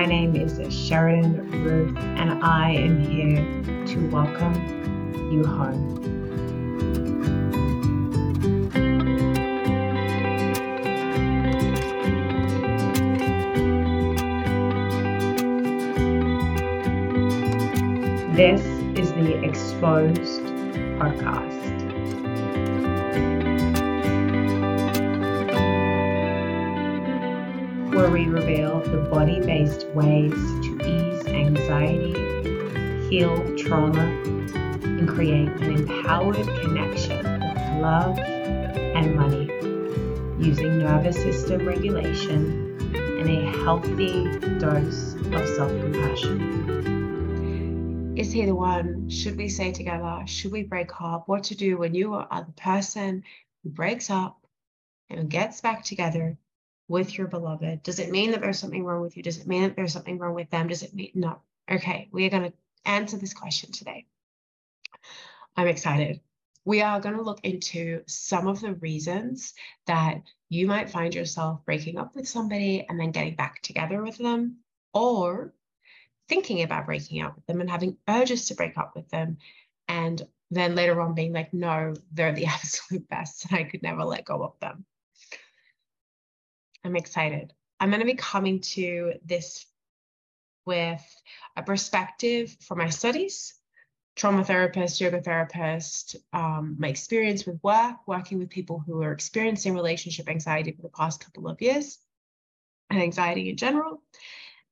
My name is Sheridan Ruth, and I am here to welcome you home. This is the Exposed Podcast. Reveal the body based ways to ease anxiety, heal trauma, and create an empowered connection with love and money using nervous system regulation and a healthy dose of self compassion. Is he the one? Should we stay together? Should we break up? What to do when you are the person who breaks up and gets back together with your beloved? Does it mean that there's something wrong with you? Does it mean that there's something wrong with them? Does it mean no? Okay, we are going to answer this question today. I'm excited. We are going to look into some of the reasons that you might find yourself breaking up with somebody and then getting back together with them, or thinking about breaking up with them and having urges to break up with them. And then later on being like, no, they're the absolute best and I could never let go of them. I'm excited. I'm going to be coming to this with a perspective for my studies, trauma therapist, yoga therapist, um, my experience with work, working with people who are experiencing relationship anxiety for the past couple of years, and anxiety in general.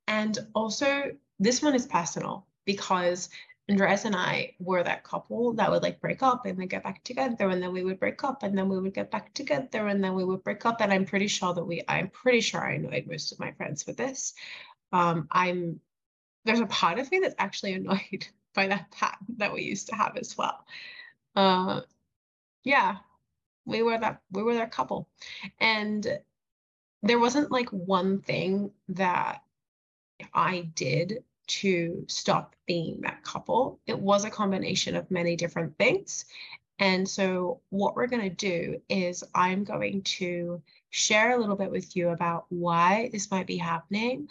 And also, this one is personal because Andres and I were that couple that would like break up and then get back together, and then we would break up and then we would get back together, and then we would break up. And I'm pretty sure that we, I'm pretty sure I annoyed most of my friends with this. Um, I'm there's a part of me that's actually annoyed by that pattern that we used to have as well. Uh, yeah, we were that we were that couple, and there wasn't like one thing that I did to stop being that couple. It was a combination of many different things. And so, what we're going to do is, I'm going to share a little bit with you about why this might be happening,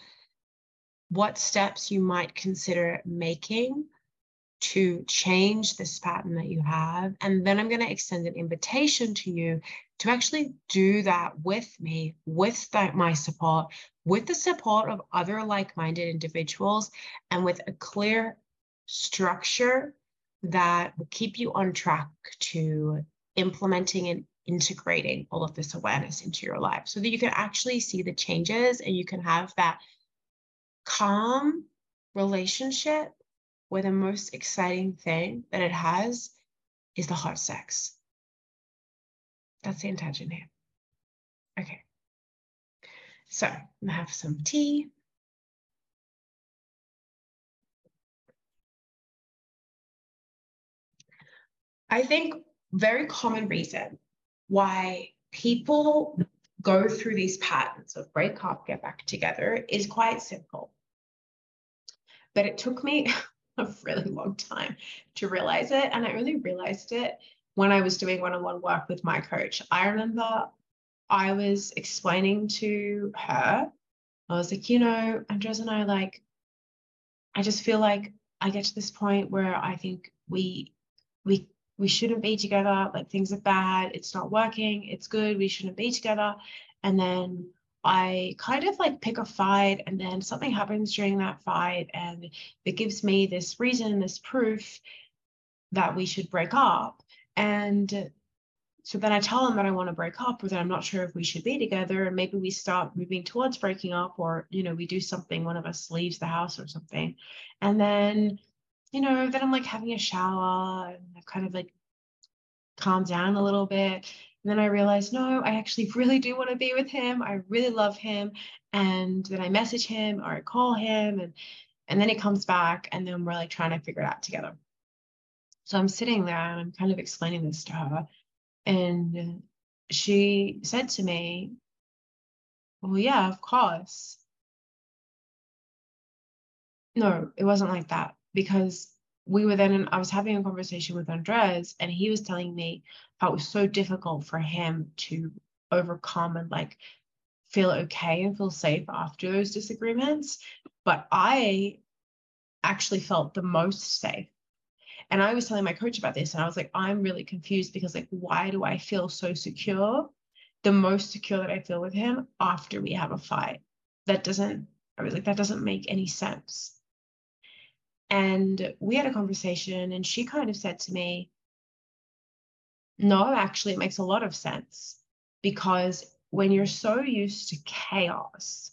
what steps you might consider making to change this pattern that you have. And then I'm going to extend an invitation to you to actually do that with me, with my support, with the support of other like minded individuals, and with a clear structure that will keep you on track to implementing and integrating all of this awareness into your life so that you can actually see the changes and you can have that calm relationship where the most exciting thing that it has is the hot sex. That's the intention here. Okay. So gonna have some tea. I think very common reason why people go through these patterns of break up, get back together is quite simple. But it took me a really long time to realize it. And I only realized it when I was doing one on one work with my coach. I remember I was explaining to her, I was like, you know, Andres and I like, I just feel like I get to this point where I think we we we shouldn't be together. Like things are bad. It's not working. It's good. We shouldn't be together. And then I kind of like pick a fight and then something happens during that fight and it gives me this reason, this proof that we should break up. And so then I tell him that I want to break up or that I'm not sure if we should be together and maybe we start moving towards breaking up or you know we do something one of us leaves the house or something. And then you know then I'm like having a shower and I kind of like calm down a little bit and then I realized, no, I actually really do want to be with him. I really love him. And then I message him or I call him and and then he comes back and then we're like trying to figure it out together. So I'm sitting there and I'm kind of explaining this to her. And she said to me, Well, yeah, of course. No, it wasn't like that because we were then, I was having a conversation with Andres, and he was telling me how it was so difficult for him to overcome and like feel okay and feel safe after those disagreements. but I actually felt the most safe. And I was telling my coach about this, and I was like, I'm really confused because, like, why do I feel so secure? The most secure that I feel with him after we have a fight. That doesn't, I was like, that doesn't make any sense. And we had a conversation, and she kind of said to me, No, actually, it makes a lot of sense because when you're so used to chaos,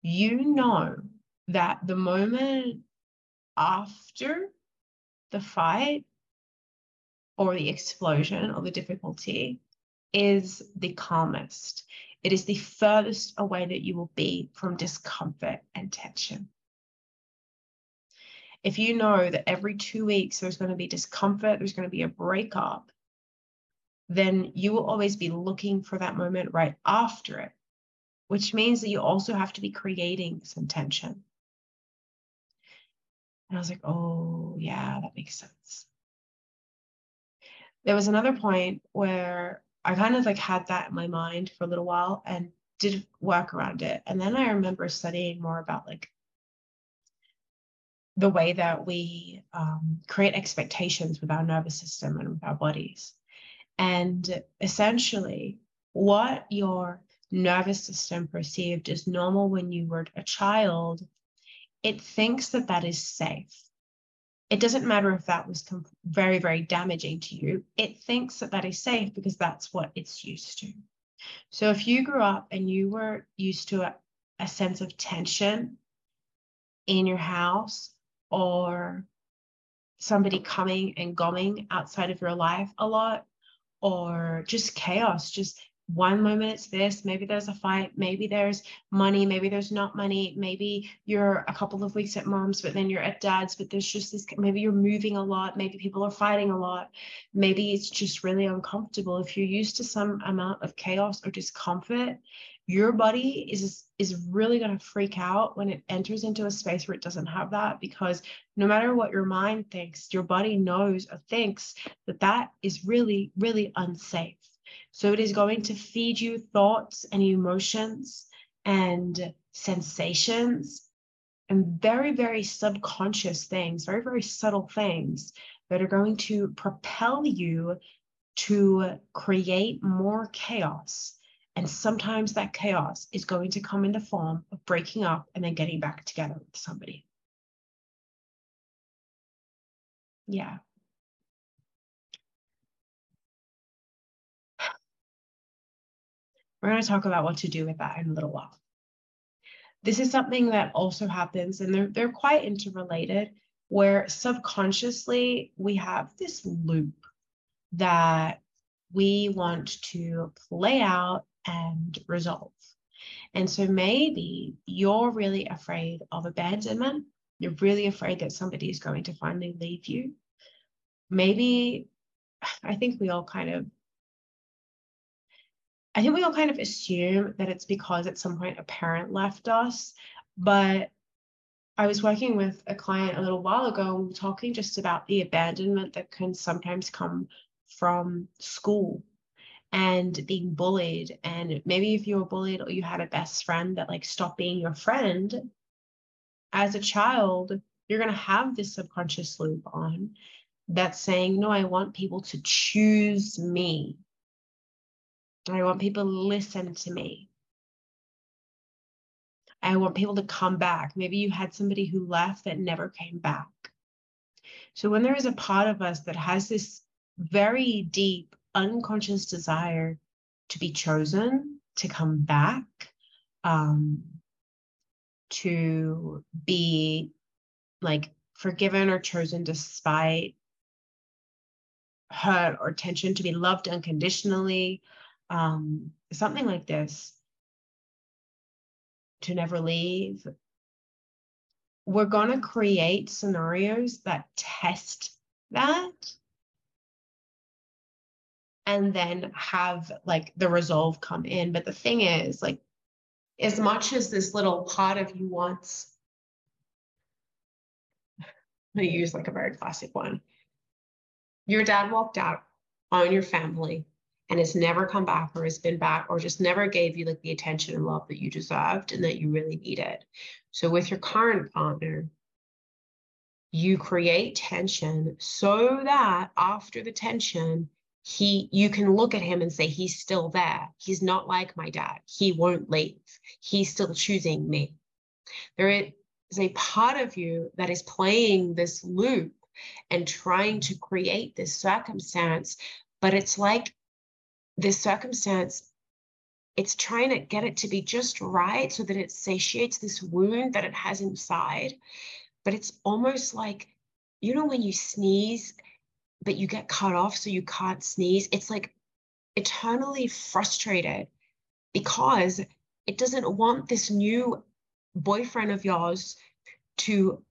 you know that the moment after the fight or the explosion or the difficulty is the calmest. It is the furthest away that you will be from discomfort and tension. If you know that every two weeks there's going to be discomfort, there's going to be a breakup, then you will always be looking for that moment right after it, which means that you also have to be creating some tension. And I was like, oh, yeah, that makes sense. There was another point where I kind of like had that in my mind for a little while and did work around it. And then I remember studying more about like the way that we um, create expectations with our nervous system and with our bodies. And essentially, what your nervous system perceived as normal when you were a child, it thinks that that is safe. It doesn't matter if that was very, very damaging to you. It thinks that that is safe because that's what it's used to. So if you grew up and you were used to a, a sense of tension in your house or somebody coming and going outside of your life a lot, or just chaos, just one moment it's this, maybe there's a fight, maybe there's money, maybe there's not money, maybe you're a couple of weeks at mom's, but then you're at dad's, but there's just this, maybe you're moving a lot, maybe people are fighting a lot, maybe it's just really uncomfortable. If you're used to some amount of chaos or discomfort, your body is is really going to freak out when it enters into a space where it doesn't have that because no matter what your mind thinks your body knows or thinks that that is really really unsafe so it is going to feed you thoughts and emotions and sensations and very very subconscious things very very subtle things that are going to propel you to create more chaos and sometimes that chaos is going to come in the form of breaking up and then getting back together with somebody. Yeah. We're going to talk about what to do with that in a little while. This is something that also happens, and they're, they're quite interrelated, where subconsciously we have this loop that we want to play out and resolve. And so maybe you're really afraid of abandonment. You're really afraid that somebody is going to finally leave you. Maybe I think we all kind of I think we all kind of assume that it's because at some point a parent left us, but I was working with a client a little while ago and we were talking just about the abandonment that can sometimes come from school and being bullied. And maybe if you were bullied or you had a best friend that like stopped being your friend as a child you're going to have this subconscious loop on that's saying no i want people to choose me i want people to listen to me. I want people to come back. Maybe you had somebody who left that never came back. So when there is a part of us that has this very deep unconscious desire to be chosen, to come back, um, to be like forgiven or chosen despite hurt or tension, to be loved unconditionally, um, something like this, to never leave. We're going to create scenarios that test that and then have like the resolve come in. But the thing is, like, as much as this little part of you wants, to use like a very classic one. Your dad walked out on your family and has never come back or has been back or just never gave you like the attention and love that you deserved and that you really needed. So with your current partner, you create tension so that after the tension, he you can look at him and say he's still there. He's not like my dad. He won't leave. He's still choosing me. There is a part of you that is playing this loop and trying to create this circumstance, but it's like this circumstance it's trying to get it to be just right so that it satiates this wound that it has inside. But it's almost like, you know, when you sneeze, but you get cut off so you can't sneeze. It's like eternally frustrated because it doesn't want this new boyfriend of yours to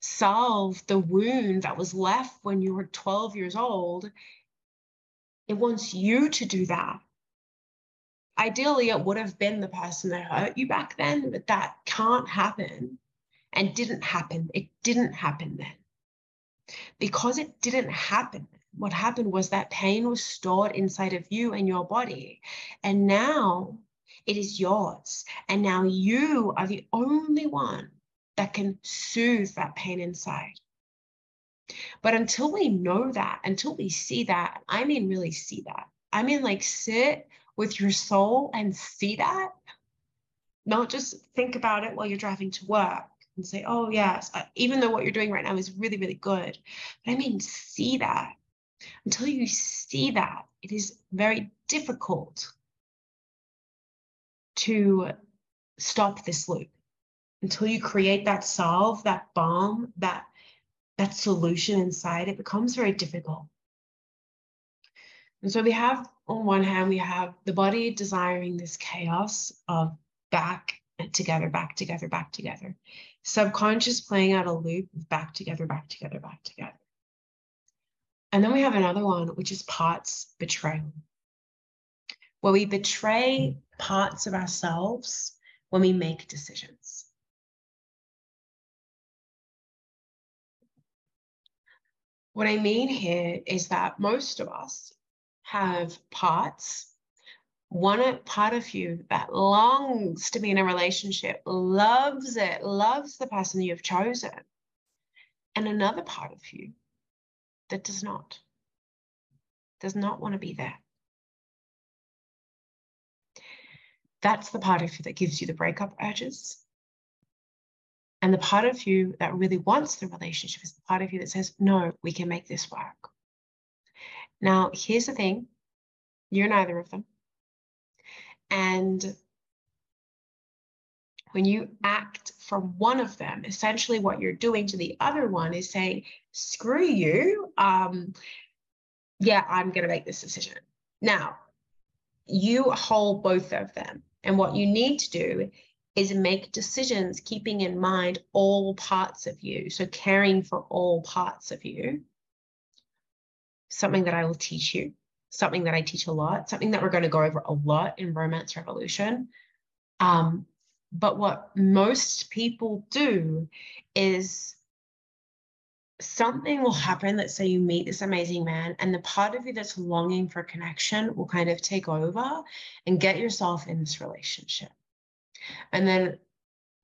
solve the wound that was left when you were 12 years old. It wants you to do that. Ideally, it would have been the person that hurt you back then, but that can't happen and didn't happen. It didn't happen then. Because it didn't happen, what happened was that pain was stored inside of you and your body. And now it is yours. And now you are the only one that can soothe that pain inside. But until we know that, until we see that, I mean, really see that. I mean, like sit with your soul and see that, not just think about it while you're driving to work and say, oh, yes, even though what you're doing right now is really, really good. But I mean, see that. Until you see that, it is very difficult to stop this loop. Until you create that solve, that balm, that that solution inside, it becomes very difficult. And so we have, on one hand, we have the body desiring this chaos of back together, back together, back together. Subconscious playing out a loop of back together, back together, back together. And then we have another one, which is parts betrayal, where we betray parts of ourselves when we make decisions. What I mean here is that most of us have parts, one part of you that longs to be in a relationship, loves it, loves the person you've chosen, and another part of you that does not, does not want to be there. That's the part of you that gives you the breakup urges. And the part of you that really wants the relationship is the part of you that says, no, we can make this work. Now, here's the thing you're neither of them. And when you act from one of them, essentially what you're doing to the other one is saying, screw you. Um, yeah, I'm going to make this decision. Now, you hold both of them. And what you need to do is make decisions keeping in mind all parts of you. So, caring for all parts of you. Something that I will teach you, something that I teach a lot, something that we're going to go over a lot in Romance Revolution. Um, but what most people do is something will happen. Let's say you meet this amazing man, and the part of you that's longing for connection will kind of take over and get yourself in this relationship. And then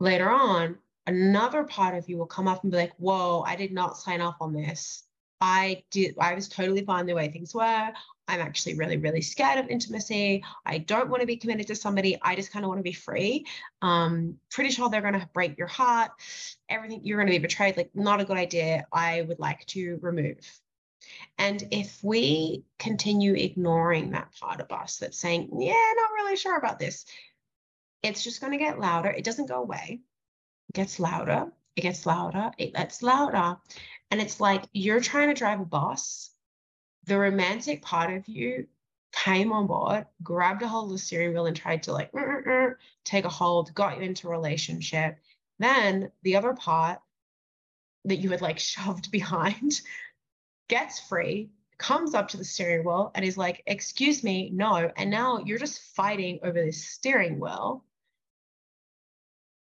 later on, another part of you will come up and be like, Whoa, I did not sign up on this. I did, I was totally fine the way things were. I'm actually really, really scared of intimacy. I don't want to be committed to somebody. I just kind of want to be free. Um, pretty sure they're going to break your heart. Everything you're going to be betrayed. Like, not a good idea. I would like to remove. And if we continue ignoring that part of us that's saying, yeah, not really sure about this, it's just going to get louder. It doesn't go away. It gets louder. It gets louder. It gets louder. And it's like you're trying to drive a bus the romantic part of you came on board, grabbed a hold of the steering wheel and tried to like mm, mm, mm, take a hold, got you into a relationship. Then the other part that you had like shoved behind gets free, comes up to the steering wheel and is like, excuse me, no. And now you're just fighting over this steering wheel.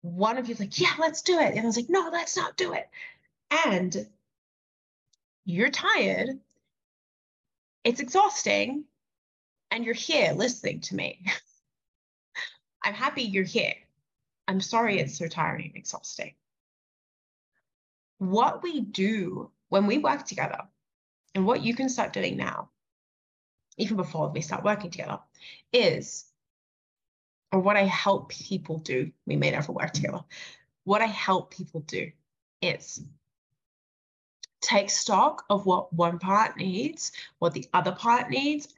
One of you's like, yeah, let's do it. And I was like, no, let's not do it. And you're tired it's exhausting and you're here listening to me. I'm happy you're here. I'm sorry it's so tiring and exhausting. What we do when we work together, and what you can start doing now, even before we start working together, is, or what I help people do, we may never work together, what I help people do is take stock of what one part needs, what the other part needs,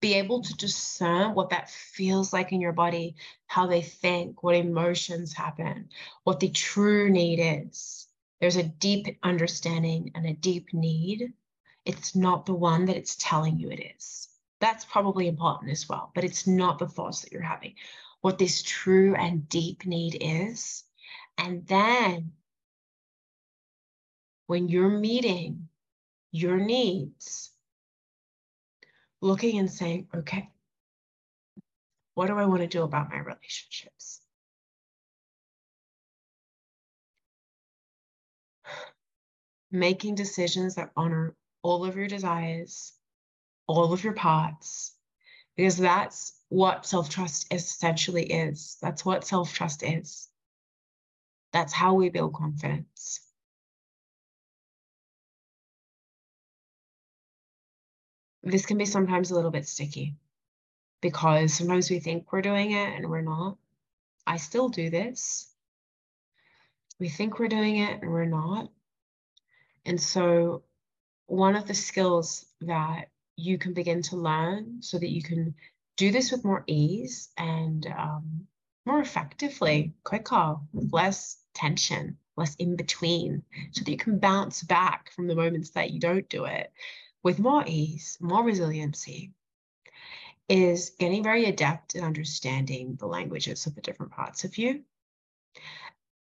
be able to discern what that feels like in your body, how they think, what emotions happen, what the true need is. There's a deep understanding and a deep need. It's not the one that it's telling you it is. That's probably important as well, but it's not the thoughts that you're having. What this true and deep need is. And then when you're meeting your needs, looking and saying, okay, what do I want to do about my relationships? Making decisions that honor all of your desires, all of your parts, because that's what self trust essentially is. That's what self trust is. That's how we build confidence. this can be sometimes a little bit sticky because sometimes we think we're doing it and we're not. I still do this. We think we're doing it and we're not. And so, one of the skills that you can begin to learn so that you can do this with more ease and um, more effectively, quicker, with less tension, less in between, so that you can bounce back from the moments that you don't do it with more ease, more resiliency, is getting very adept at understanding the languages of the different parts of you.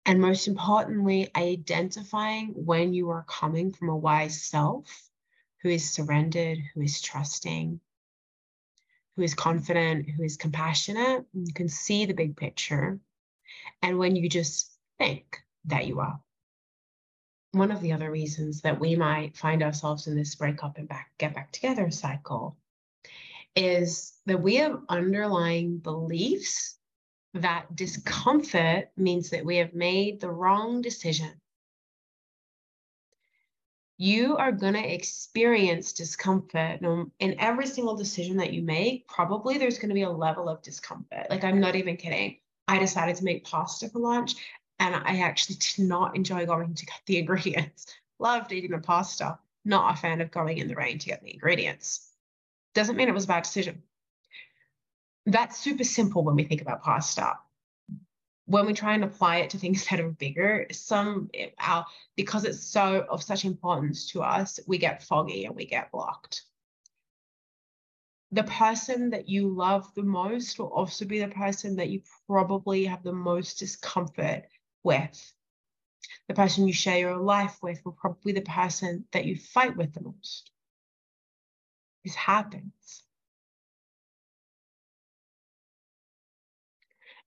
And most importantly, identifying when you are coming from a wise self who is surrendered, who is trusting, who is confident, who is compassionate. You can see the big picture. And when you just think that you are one of the other reasons that we might find ourselves in this breakup and back get back together cycle is that we have underlying beliefs that discomfort means that we have made the wrong decision. You are going to experience discomfort in every single decision that you make. Probably there's going to be a level of discomfort. Like, I'm not even kidding. I decided to make pasta for lunch and I actually did not enjoy going to get the ingredients. Loved eating the pasta. Not a fan of going in the rain to get the ingredients. Doesn't mean it was a bad decision. That's super simple when we think about pasta. When we try and apply it to things that are bigger, some our because it's so of such importance to us, we get foggy and we get blocked the person that you love the most will also be the person that you probably have the most discomfort with. The person you share your life with will probably be the person that you fight with the most. This happens.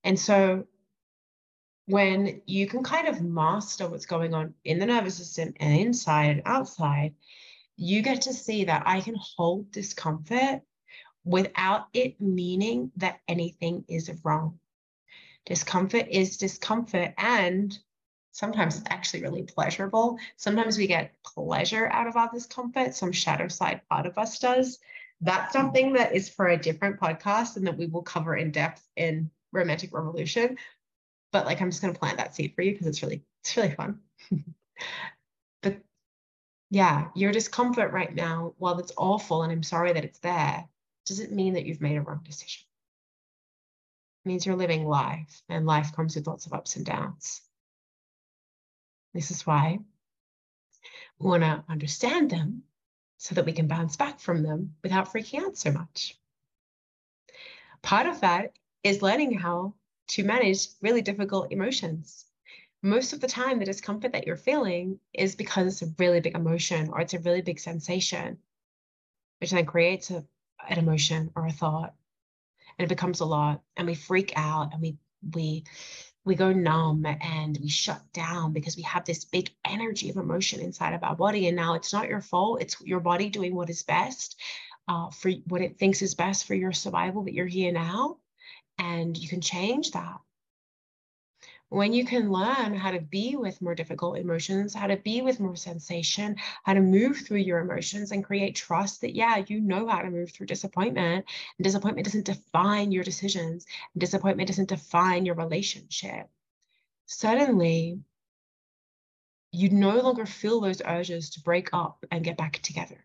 And so when you can kind of master what's going on in the nervous system and inside and outside, you get to see that I can hold discomfort without it meaning that anything is wrong. Discomfort is discomfort. And sometimes it's actually really pleasurable. Sometimes we get pleasure out of our discomfort. Some shadow side part of us does. That's something that is for a different podcast and that we will cover in depth in Romantic Revolution. But like I'm just gonna plant that seed for you because it's really, it's really fun. but yeah, your discomfort right now, while it's awful and I'm sorry that it's there, doesn't mean that you've made a wrong decision It means you're living life, and life comes with lots of ups and downs. This is why we want to understand them so that we can bounce back from them without freaking out so much. Part of that is learning how to manage really difficult emotions. Most of the time, the discomfort that you're feeling is because it's a really big emotion or it's a really big sensation, which then creates a, an emotion or a thought. And it becomes a lot and we freak out and we we we go numb and we shut down because we have this big energy of emotion inside of our body. And now it's not your fault. It's your body doing what is best uh, for what it thinks is best for your survival, but you're here now and you can change that. When you can learn how to be with more difficult emotions, how to be with more sensation, how to move through your emotions and create trust that, yeah, you know how to move through disappointment. And disappointment doesn't define your decisions, and disappointment doesn't define your relationship. Suddenly, you no longer feel those urges to break up and get back together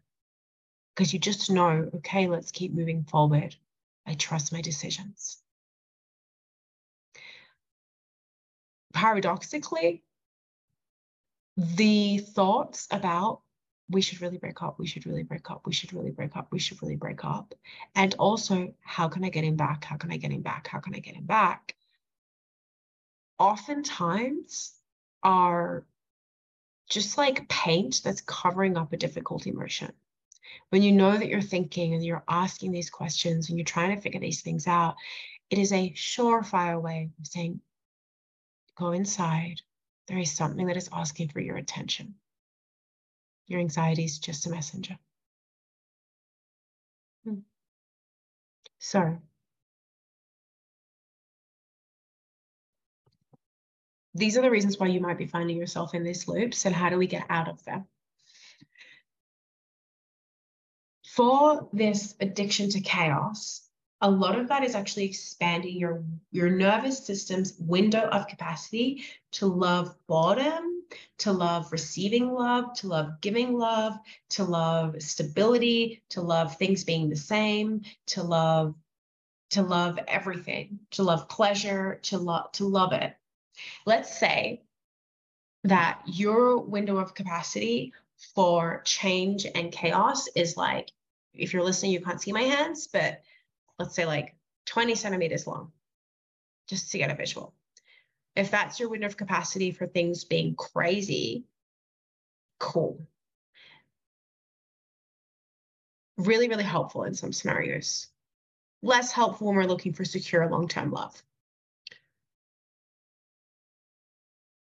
because you just know, okay, let's keep moving forward. I trust my decisions. Paradoxically, the thoughts about we should really break up, we should really break up, we should really break up, we should really break up. And also, how can I get him back? How can I get him back? How can I get him back? Oftentimes are just like paint that's covering up a difficult emotion. When you know that you're thinking and you're asking these questions and you're trying to figure these things out, it is a surefire way of saying, go inside. There is something that is asking for your attention. Your anxiety is just a messenger. Hmm. So, these are the reasons why you might be finding yourself in these loops and how do we get out of them? For this addiction to chaos, a lot of that is actually expanding your, your nervous system's window of capacity to love boredom, to love receiving love, to love giving love, to love stability, to love things being the same, to love to love everything, to love pleasure, to love to love it. Let's say that your window of capacity for change and chaos is like, if you're listening, you can't see my hands, but let's say like 20 centimeters long, just to get a visual. If that's your window of capacity for things being crazy, cool. Really, really helpful in some scenarios. Less helpful when we're looking for secure long term love.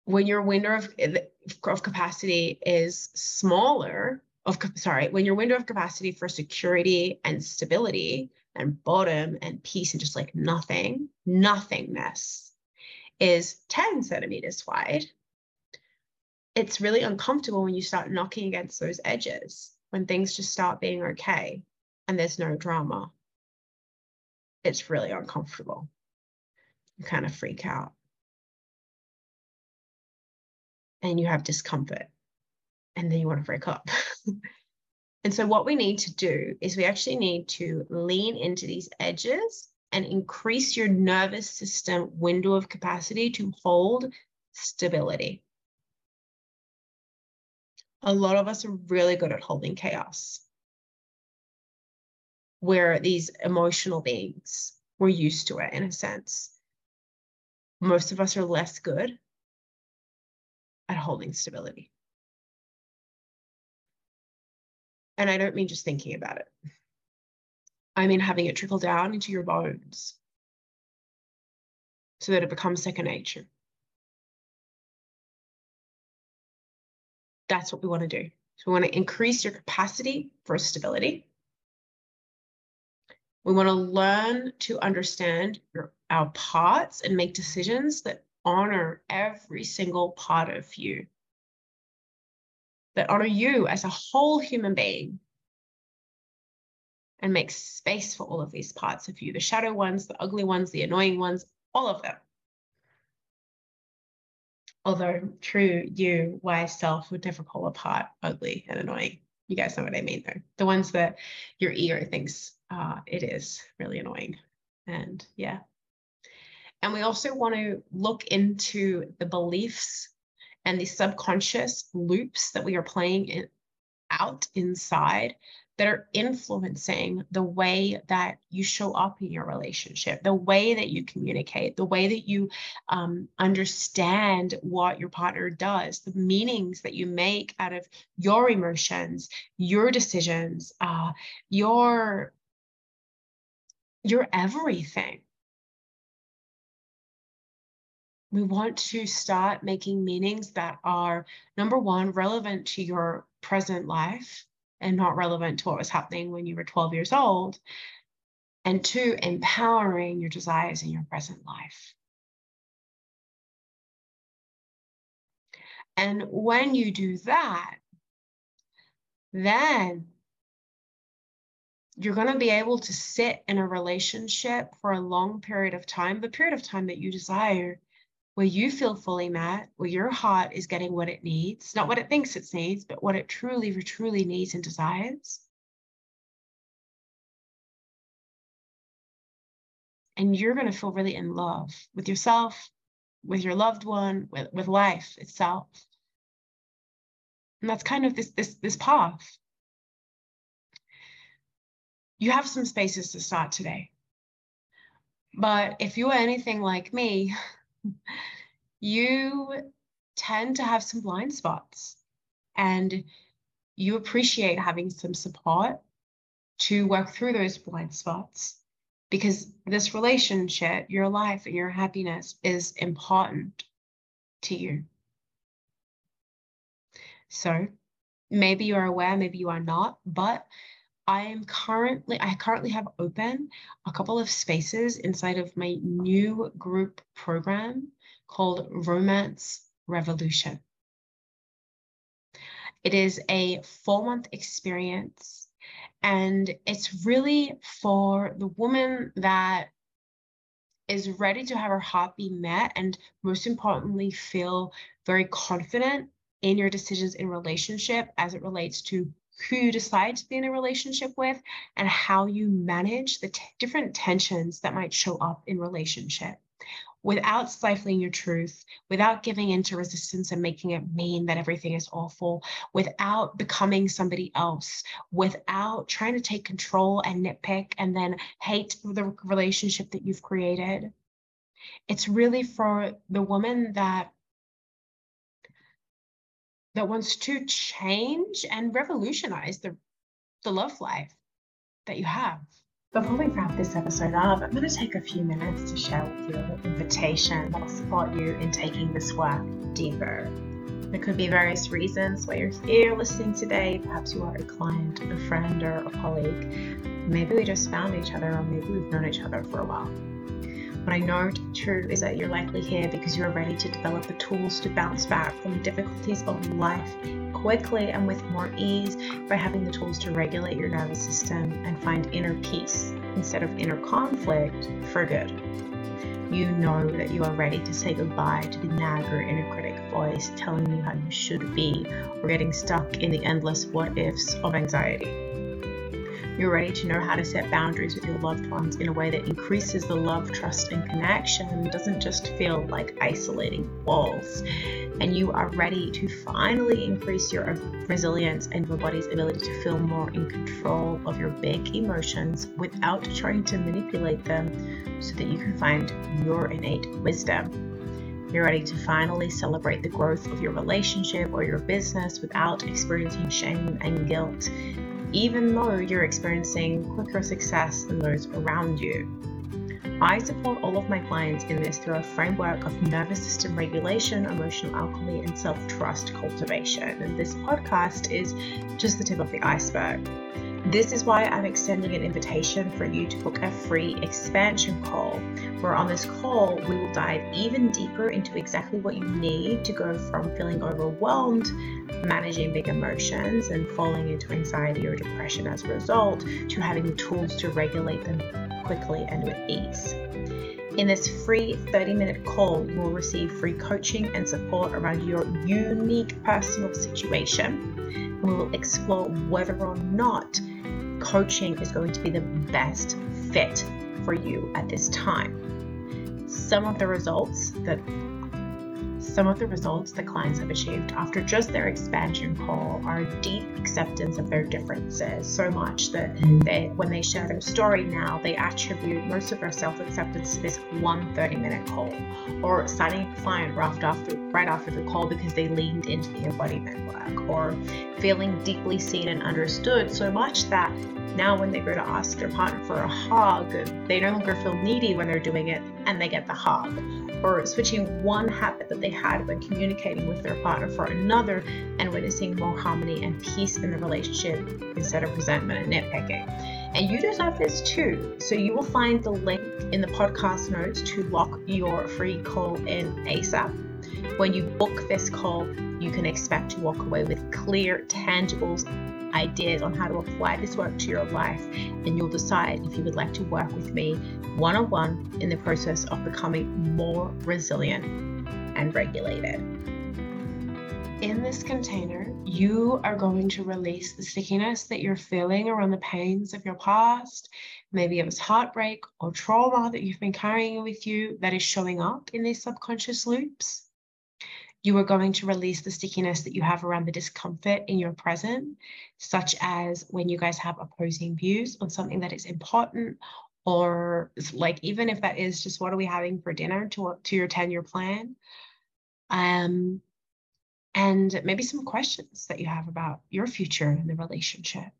when your window of, eh, of capacity is smaller, of sorry, when your window of capacity for security and stability and bottom and peace and just like nothing, nothingness is 10 centimeters wide, it's really uncomfortable when you start knocking against those edges, when things just start being okay and there's no drama. It's really uncomfortable. You kind of freak out. and you have discomfort and then you want to break up. and so, what we need to do is we actually need to lean into these edges and increase your nervous system window of capacity to hold stability. A lot of us are really good at holding chaos. We're these emotional beings. We're used to it in a sense. Most of us are less good at holding stability. And I don't mean just thinking about it. I mean having it trickle down into your bones so that it becomes second nature. That's what we want to do. So we want to increase your capacity for stability. We want to learn to understand your, our parts and make decisions that honor every single part of you, that honor you as a whole human being and make space for all of these parts of you the shadow ones, the ugly ones, the annoying ones, all of them. Although, true, you, wise self would never call a part ugly and annoying. You guys know what I mean, though. The ones that your ego thinks uh, it is really annoying. And yeah, and we also want to look into the beliefs and the subconscious loops that we are playing in, out inside that are influencing the way that you show up in your relationship, the way that you communicate, the way that you um, understand what your partner does, the meanings that you make out of your emotions, your decisions, uh, your your everything we want to start making meanings that are number one relevant to your present life and not relevant to what was happening when you were 12 years old. And two, empowering your desires in your present life. And when you do that, then you're going to be able to sit in a relationship for a long period of time, the period of time that you desire, where you feel fully met, where your heart is getting what it needs, not what it thinks it needs, but what it truly, truly needs and desires. And you're going to feel really in love with yourself, with your loved one, with, with life itself. And that's kind of this this this path. You have some spaces to start today. But if you are anything like me, you tend to have some blind spots and you appreciate having some support to work through those blind spots because this relationship, your life, and your happiness is important to you. So maybe you're aware, maybe you are not, but I am currently, I currently have open a couple of spaces inside of my new group program called Romance Revolution. It is a four month experience and it's really for the woman that is ready to have her heart be met and most importantly feel very confident in your decisions in relationship as it relates to who you decide to be in a relationship with and how you manage the t- different tensions that might show up in relationship without stifling your truth, without giving into resistance and making it mean that everything is awful, without becoming somebody else, without trying to take control and nitpick and then hate the relationship that you've created. It's really for the woman that that wants to change and revolutionize the, the love life that you have. Before we wrap this episode up, I'm going to take a few minutes to share with you an invitation that will support you in taking this work deeper. There could be various reasons why you're here listening today. Perhaps you are a client, a friend, or a colleague. Maybe we just found each other, or maybe we've known each other for a while. What I know to be true is that you're likely here because you're ready to develop the tools to bounce back from the difficulties of life quickly and with more ease by having the tools to regulate your nervous system and find inner peace instead of inner conflict for good. You know that you are ready to say goodbye to the nagger inner critic voice telling you how you should be or getting stuck in the endless what ifs of anxiety. You're ready to know how to set boundaries with your loved ones in a way that increases the love, trust, and connection doesn't just feel like isolating walls. And you are ready to finally increase your resilience and your body's ability to feel more in control of your big emotions without trying to manipulate them so that you can find your innate wisdom. You're ready to finally celebrate the growth of your relationship or your business without experiencing shame and guilt even though you're experiencing quicker success than those around you. I support all of my clients in this through a framework of nervous system regulation, emotional alchemy, and self trust cultivation. And this podcast is just the tip of the iceberg. This is why I'm extending an invitation for you to book a free expansion call, where on this call, we will dive even deeper into exactly what you need to go from feeling overwhelmed, managing big emotions, and falling into anxiety or depression as a result, to having tools to regulate them quickly and with ease. In this free 30 minute call, you will receive free coaching and support around your unique personal situation. We will explore whether or not coaching is going to be the best fit for you at this time. Some of the results that some of the results the clients have achieved after just their expansion call are deep acceptance of their differences, so much that they, when they share their story now, they attribute most of their self acceptance to this one 30 minute call, or signing a client right after, right after the call because they leaned into the embodiment work, or feeling deeply seen and understood so much that now when they go to ask their partner for a hug, they no longer feel needy when they're doing it and they get the hug or switching one habit that they had when communicating with their partner for another and witnessing more harmony and peace in the relationship instead of resentment and nitpicking. And you deserve this too. So you will find the link in the podcast notes to lock your free call in ASAP. When you book this call, you can expect to walk away with clear, tangible ideas on how to apply this work to your life, and you'll decide if you would like to work with me one on one in the process of becoming more resilient and regulated. In this container, you are going to release the stickiness that you're feeling around the pains of your past. Maybe it was heartbreak or trauma that you've been carrying with you that is showing up in these subconscious loops you are going to release the stickiness that you have around the discomfort in your present, such as when you guys have opposing views on something that is important, or like even if that is just what are we having for dinner to, to your 10 year plan. Um, and maybe some questions that you have about your future in the relationship.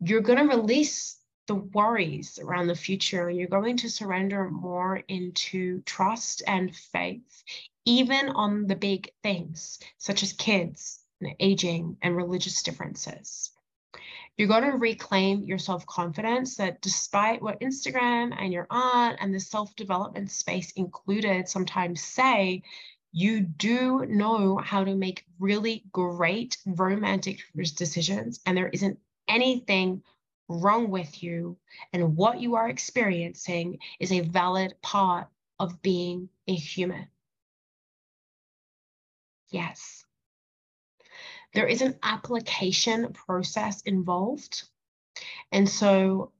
You're going to release the worries around the future you're going to surrender more into trust and faith even on the big things such as kids and aging and religious differences. You're going to reclaim your self confidence that despite what Instagram and your aunt and the self development space included sometimes say, you do know how to make really great romantic decisions, and there isn't anything wrong with you. And what you are experiencing is a valid part of being a human. Yes. There is an application process involved. And so,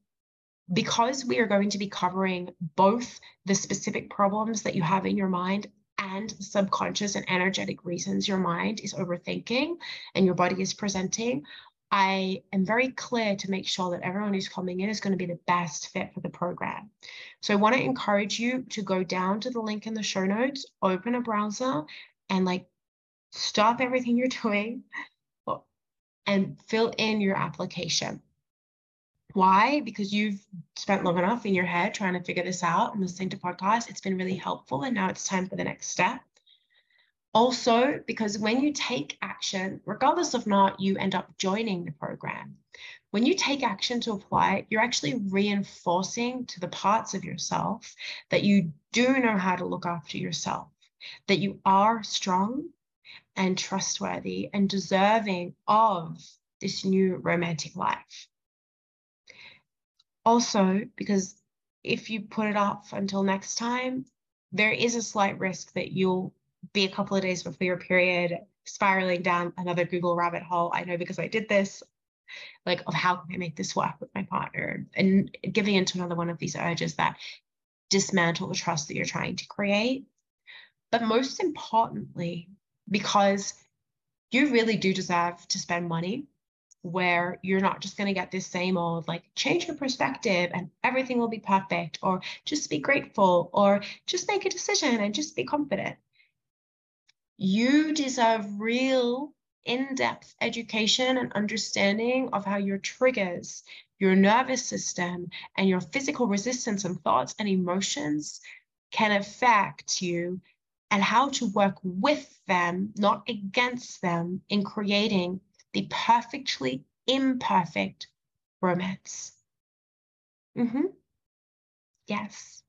because we are going to be covering both the specific problems that you have in your mind and the subconscious and energetic reasons your mind is overthinking and your body is presenting, I am very clear to make sure that everyone who's coming in is going to be the best fit for the program. So I want to encourage you to go down to the link in the show notes, open a browser, and like stop everything you're doing and fill in your application. Why? Because you've spent long enough in your head trying to figure this out and listening to podcasts. It's been really helpful. And now it's time for the next step. Also, because when you take action, regardless of not you end up joining the program, when you take action to apply you're actually reinforcing to the parts of yourself that you do know how to look after yourself, that you are strong, and trustworthy and deserving of this new romantic life. Also, because if you put it off until next time, there is a slight risk that you'll be a couple of days before your period spiraling down another Google rabbit hole. I know because I did this, like, of how can I make this work with my partner and giving into another one of these urges that dismantle the trust that you're trying to create. But most importantly, because you really do deserve to spend money where you're not just going to get this same old like change your perspective and everything will be perfect or just be grateful or just make a decision and just be confident. You deserve real in-depth education and understanding of how your triggers, your nervous system and your physical resistance and thoughts and emotions can affect you and how to work with them, not against them, in creating the perfectly imperfect romance. Mm-hmm. Yes.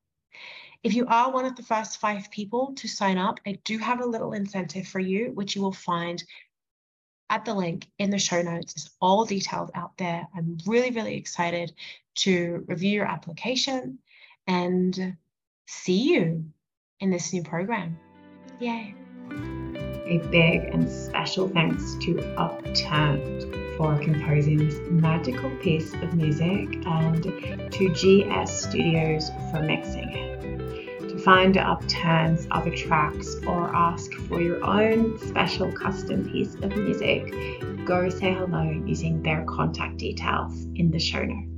If you are one of the first five people to sign up, I do have a little incentive for you, which you will find at the link in the show notes. It's all detailed out there. I'm really, really excited to review your application and see you in this new program. Yay. A big and special thanks to Upturned for composing this magical piece of music and to GS Studios for mixing it. Find Upturned's other tracks or ask for your own special custom piece of music, go say hello using their contact details in the show notes.